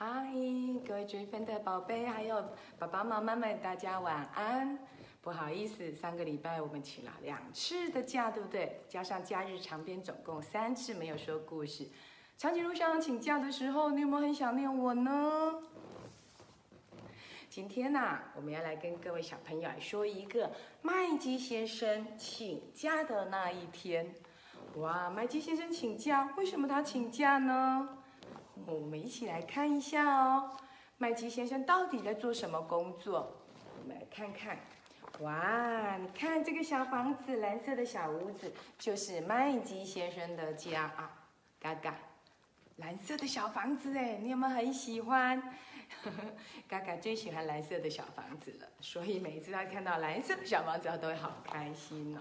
嗨，各位追分的宝贝，还有爸爸妈妈们，大家晚安。不好意思，上个礼拜我们请了两次的假，对不对？加上假日长边，总共三次没有说故事。长颈鹿校长请假的时候，你有没有很想念我呢？今天呢、我们要来跟各位小朋友来说一个麦基先生请假的那一天。哇，麦基先生请假，为什么他请假呢？我们一起来看一下哦，麦基先生到底在做什么工作？我们来看看。哇，你看这个小房子，蓝色的小屋子，就是麦基先生的家啊。嘎嘎，蓝色的小房子哎，你有没有很喜欢？嘎嘎最喜欢蓝色的小房子了，所以每一次他看到蓝色的小房子，他都会好开心哦。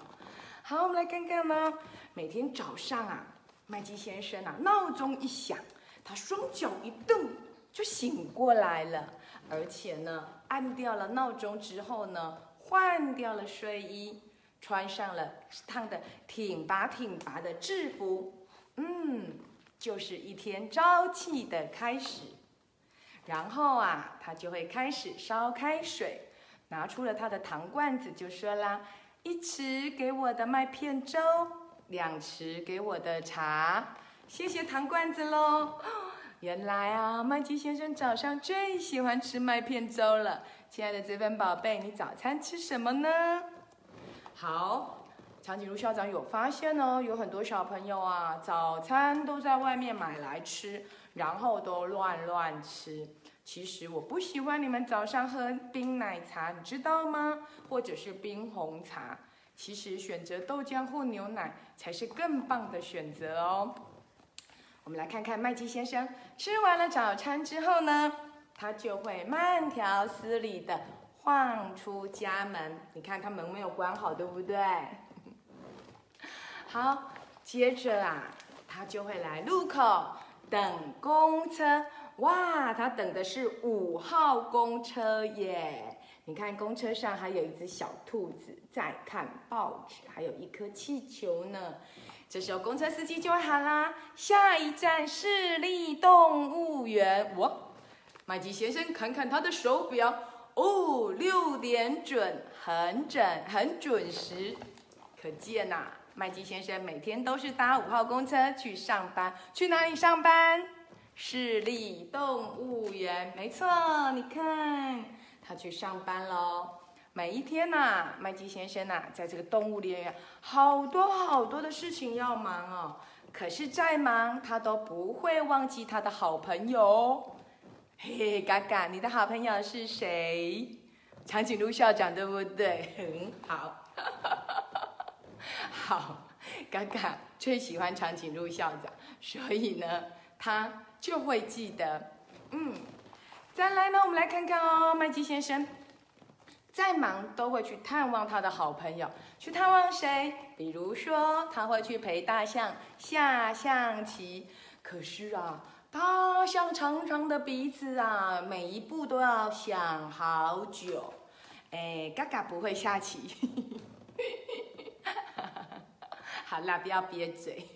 好，我们来看看呢。每天早上啊，麦基先生啊，闹钟一响，他双脚一蹬就醒过来了，而且呢，按掉了闹钟之后呢，换掉了睡衣，穿上了烫的挺拔挺拔的制服，嗯，就是一天朝气的开始。然后啊，他就会开始烧开水，拿出了他的糖罐子，就说啦：“一匙给我的麦片粥，两匙给我的茶，谢谢糖罐子喽。”原来啊，麦基先生早上最喜欢吃麦片粥了。亲爱的这份宝贝，你早餐吃什么呢？好，长颈鹿校长有发现哦，有很多小朋友啊，早餐都在外面买来吃，然后都乱乱吃。其实我不喜欢你们早上喝冰奶茶，你知道吗？或者是冰红茶。其实选择豆浆或牛奶才是更棒的选择哦。我们来看看麦基先生吃完了早餐之后呢，他就会慢条斯理的晃出家门。你看他门没有关好，对不对？好，接着啊，他就会来路口等公车。哇，他等的是五号公车耶！你看公车上还有一只小兔子在看报纸，还有一颗气球呢。这时候公车司机就会喊啦：“下一站市立动物园。”我，麦基先生看看他的手表，哦，六点准，很准，很准时。可见呐、啊，麦基先生每天都是搭五号公车去上班。去哪里上班？市立动物园。没错，你看他去上班喽。每一天呐、啊，麦基先生呐、啊，在这个动物园好多好多的事情要忙哦。可是再忙，他都不会忘记他的好朋友。嘿嘿，嘎嘎，你的好朋友是谁？长颈鹿校长，对不对？很 好。好，嘎嘎最喜欢长颈鹿校长，所以呢，他就会记得。嗯，再来呢，我们来看看哦，麦基先生。再忙都会去探望他的好朋友，去探望谁？比如说，他会去陪大象下象棋。可是啊，大象长长的鼻子啊，每一步都要想好久。哎，嘎嘎不会下棋。好啦，不要憋嘴。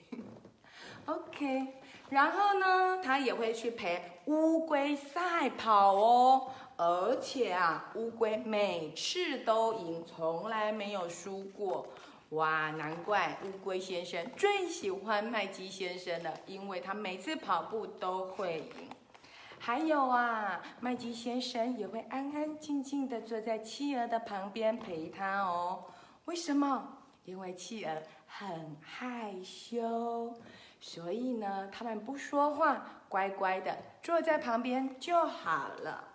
OK，然后呢，他也会去陪乌龟赛跑哦。而且啊，乌龟每次都赢，从来没有输过。哇，难怪乌龟先生最喜欢麦基先生了，因为他每次跑步都会赢。还有啊，麦基先生也会安安静静的坐在企鹅的旁边陪他哦。为什么？因为企鹅很害羞，所以呢，他们不说话，乖乖的坐在旁边就好了。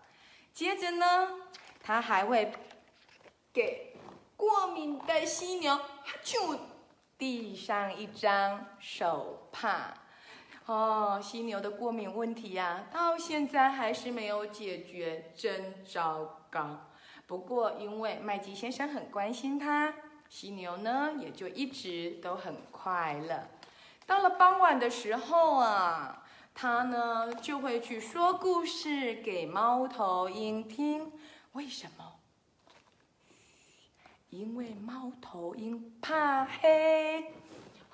接着呢，他还会给过敏的犀牛就递上一张手帕。哦，犀牛的过敏问题呀、到现在还是没有解决，真糟糕。不过因为麦基先生很关心他，犀牛呢也就一直都很快乐。到了傍晚的时候啊。他呢就会去说故事给猫头鹰听，为什么？因为猫头鹰怕黑，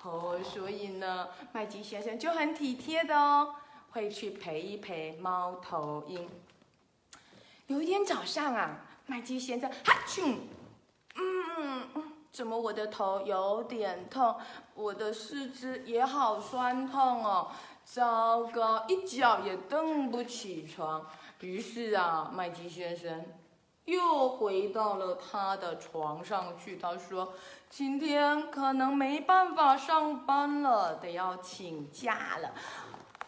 哦，所以呢，麦基先生就很体贴的哦，会去陪一陪猫头鹰。有一天早上啊，麦基先生哈啾，嗯，怎么我的头有点痛，我的四肢也好酸痛哦，糟糕，一脚也蹬不起床。于是啊，麦基先生又回到了他的床上去。他说：“今天可能没办法上班了，得要请假了。”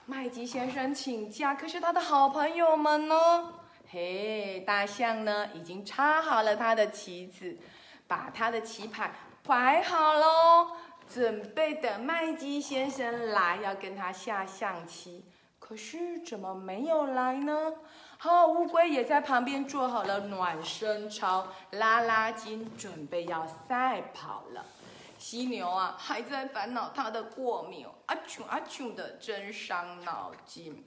麦基先生请假，可是他的好朋友们呢？嘿，大象呢？已经插好了它的旗子，把它的棋盘摆好喽，准备等麦基先生来，要跟他下象棋。可是怎么没有来呢？好，乌龟也在旁边做好了暖身操，拉拉筋，准备要赛跑了。犀牛啊，还在烦恼它的过敏，阿啾阿啾的，真伤脑筋。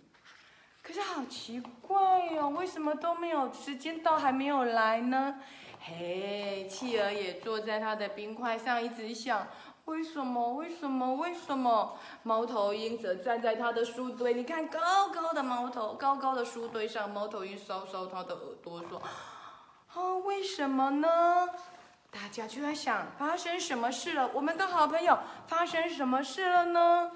可是好奇怪哟，为什么都没有时间到还没有来呢？嘿，企鹅也坐在它的冰块上，一直想为什么？为什么？为什么？猫头鹰则站在它的书堆，你看高高的猫头，高高的书堆上，猫头鹰搔搔它的耳朵说：“啊，为什么呢？”大家就在想发生什么事了？我们的好朋友发生什么事了呢？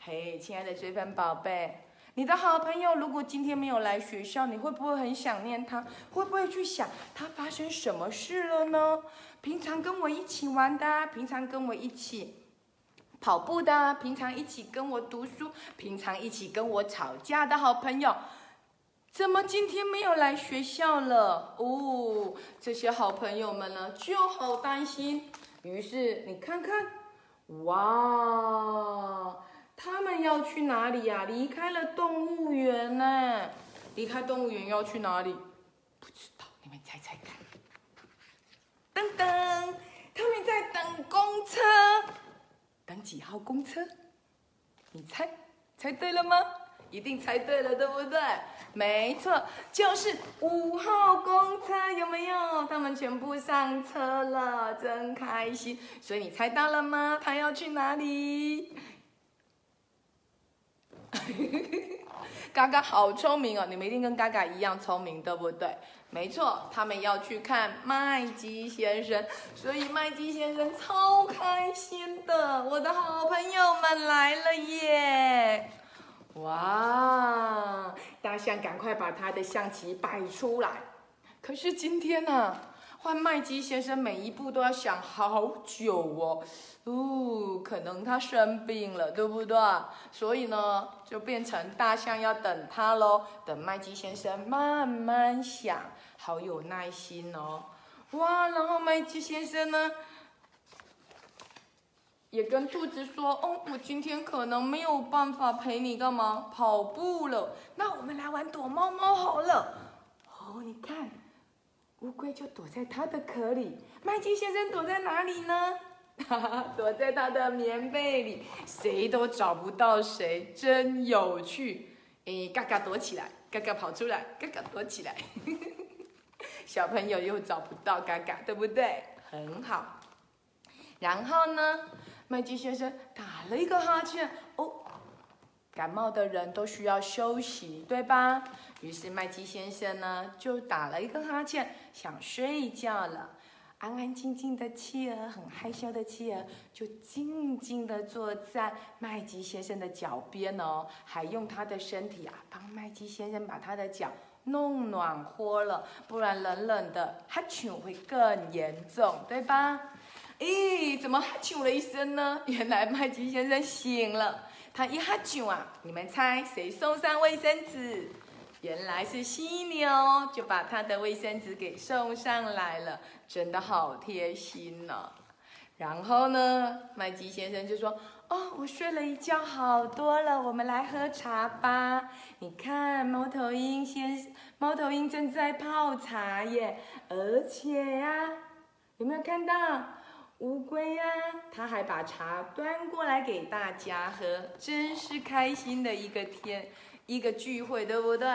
嘿，亲爱的追分宝贝。你的好朋友如果今天没有来学校，你会不会很想念他？会不会去想他发生什么事了呢？平常跟我一起玩的，平常跟我一起跑步的，平常一起跟我读书，平常一起跟我吵架的好朋友，怎么今天没有来学校了？哦，这些好朋友们呢就好担心。于是你看看，哇！他们要去哪里呀？离开了动物园呢？离开动物园要去哪里？不知道，你们猜猜看。噔噔，他们在等公车，等几号公车？你猜，猜对了吗？一定猜对了，对不对？没错，就是五号公车，有没有？他们全部上车了，真开心。所以你猜到了吗？他要去哪里？嘎嘎好聪明哦！你们一定跟嘎嘎一样聪明，对不对？没错，他们要去看麦基先生，所以麦基先生超开心的。我的好朋友们来了耶！哇，大象赶快把他的象棋摆出来。可是今天呢？换麦基先生每一步都要想好久哦，哦，可能他生病了，对不对？所以呢，就变成大象要等他喽，等麦基先生慢慢想，好有耐心哦。哇，然后麦基先生呢，也跟兔子说：“哦，我今天可能没有办法陪你干嘛跑步了，那我们来玩躲猫猫好了。”哦，你看。乌龟就躲在它的壳里，麦基先生躲在哪里呢？哈哈，躲在他的棉被里，谁都找不到谁，真有趣。诶，嘎嘎躲起来，嘎嘎跑出来，嘎嘎躲起来，小朋友又找不到嘎嘎，对不对？很好。然后呢，麦基先生打了一个哈欠，哦，感冒的人都需要休息，对吧？于是麦基先生呢，就打了一个哈欠，想睡觉了。安安静静的企鹅，很害羞的企鹅，就静静的坐在麦基先生的脚边哦，还用他的身体啊，帮麦基先生把他的脚弄暖和了，不然冷冷的哈啾会更严重，对吧？咦，怎么哈啾了一声呢？原来麦基先生醒了，他一哈啾啊，你们猜谁送上卫生纸？原来是犀牛，就把他的卫生纸给送上来了，真的好贴心呢。然后呢，麦基先生就说：“哦，我睡了一觉，好多了，我们来喝茶吧。你看，猫头鹰先，猫头鹰正在泡茶耶，而且呀，有没有看到乌龟呀？他还把茶端过来给大家喝，真是开心的一个天。”一个聚会，对不对？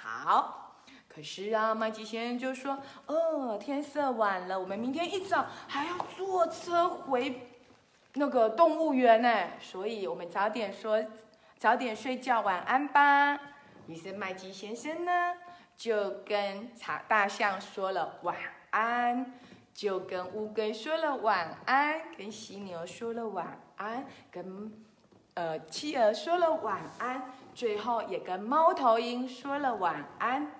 好，可是啊，麦基先生就说：“哦，天色晚了，我们明天一早还要坐车回那个动物园呢，所以我们早点说，早点睡觉，晚安吧。于是麦基先生呢，就跟茶大象说了晚安，就跟乌龟说了晚安，跟犀牛说了晚安，跟呃企鹅说了晚安，最后也跟猫头鹰说了晚安。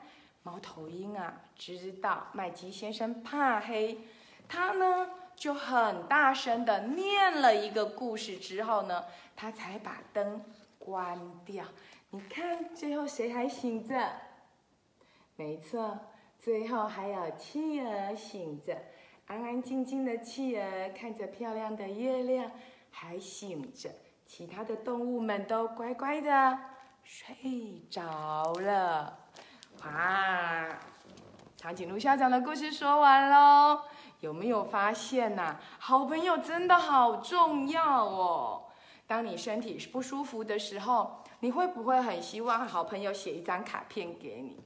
猫头鹰啊，知道麦基先生怕黑，他呢就很大声的念了一个故事之后呢，他才把灯关掉。你看，最后谁还醒着？没错，最后还有企鹅醒着，安安静静的企鹅看着漂亮的月亮，还醒着。其他的动物们都乖乖的睡着了。哇，长颈鹿校长的故事说完喽。有没有发现呐？好朋友真的好重要哦。当你身体不舒服的时候，你会不会很希望好朋友写一张卡片给你，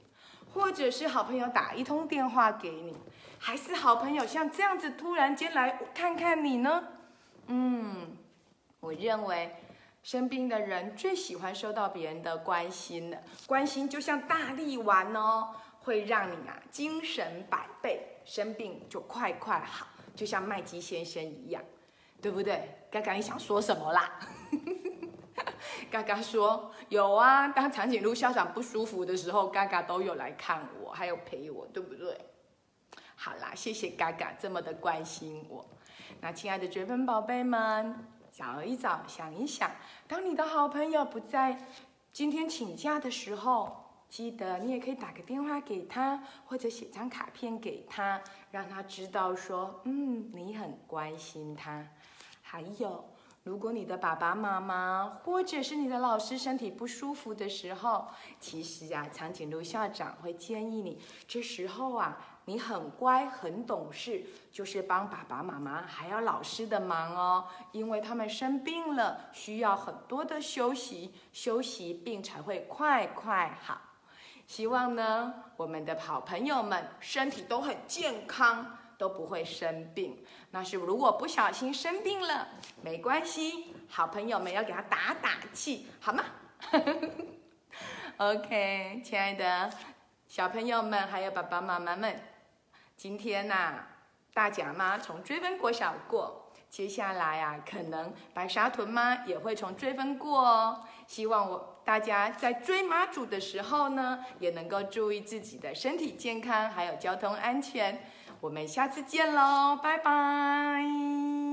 或者是好朋友打一通电话给你，还是好朋友像这样子突然间来看看你呢？嗯，我认为生病的人最喜欢收到别人的关心了，关心就像大力丸哦，会让你啊精神百倍，生病就快快好，就像麦基先生一样，对不对？刚刚你想说什么啦？嘎嘎说有啊，当长颈鹿校长不舒服的时候，嘎嘎都有来看我，还有陪我，对不对？好啦，谢谢嘎嘎这么的关心我。那亲爱的绝分宝贝们，早一早想一想，当你的好朋友不在今天请假的时候，记得你也可以打个电话给他，或者写张卡片给他，让他知道说，嗯，你很关心他。还有。如果你的爸爸妈妈或者是你的老师身体不舒服的时候，其实啊，长颈鹿校长会建议你，这时候啊，你很乖很懂事，就是帮爸爸妈妈还有老师的忙哦，因为他们生病了，需要很多的休息，休息病才会快快好。希望呢，我们的好朋友们身体都很健康。都不会生病，那是如果不小心生病了，没关系，好朋友们要给他打打气，好吗？OK，亲爱的小朋友们，还有爸爸妈妈们，今天呐，大甲妈从追分国小过，接下来啊，可能白沙屯妈也会从追分过哦。希望我大家在追妈祖的时候呢，也能够注意自己的身体健康，还有交通安全。我们下次见喽，拜拜。